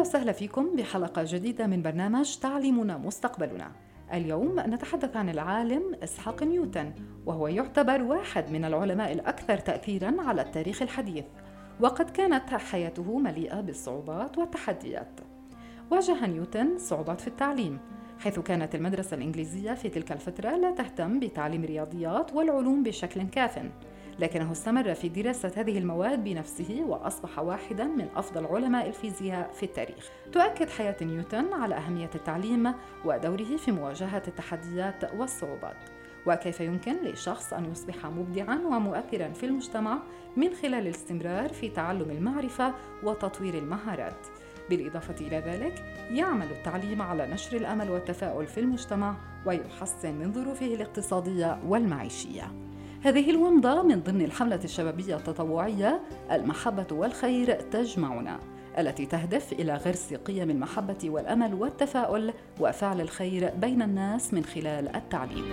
أهلا وسهلا فيكم بحلقة جديدة من برنامج تعليمنا مستقبلنا. اليوم نتحدث عن العالم إسحاق نيوتن وهو يعتبر واحد من العلماء الأكثر تأثيراً على التاريخ الحديث وقد كانت حياته مليئة بالصعوبات والتحديات. واجه نيوتن صعوبات في التعليم حيث كانت المدرسة الإنجليزية في تلك الفترة لا تهتم بتعليم الرياضيات والعلوم بشكل كاف. لكنه استمر في دراسة هذه المواد بنفسه وأصبح واحدا من أفضل علماء الفيزياء في التاريخ. تؤكد حياة نيوتن على أهمية التعليم ودوره في مواجهة التحديات والصعوبات. وكيف يمكن لشخص أن يصبح مبدعا ومؤثرا في المجتمع من خلال الاستمرار في تعلم المعرفة وتطوير المهارات. بالإضافة إلى ذلك يعمل التعليم على نشر الأمل والتفاؤل في المجتمع ويحسن من ظروفه الاقتصادية والمعيشية. هذه الومضة من ضمن الحملة الشبابية التطوعية المحبة والخير تجمعنا التي تهدف إلى غرس قيم المحبة والأمل والتفاؤل وفعل الخير بين الناس من خلال التعليم.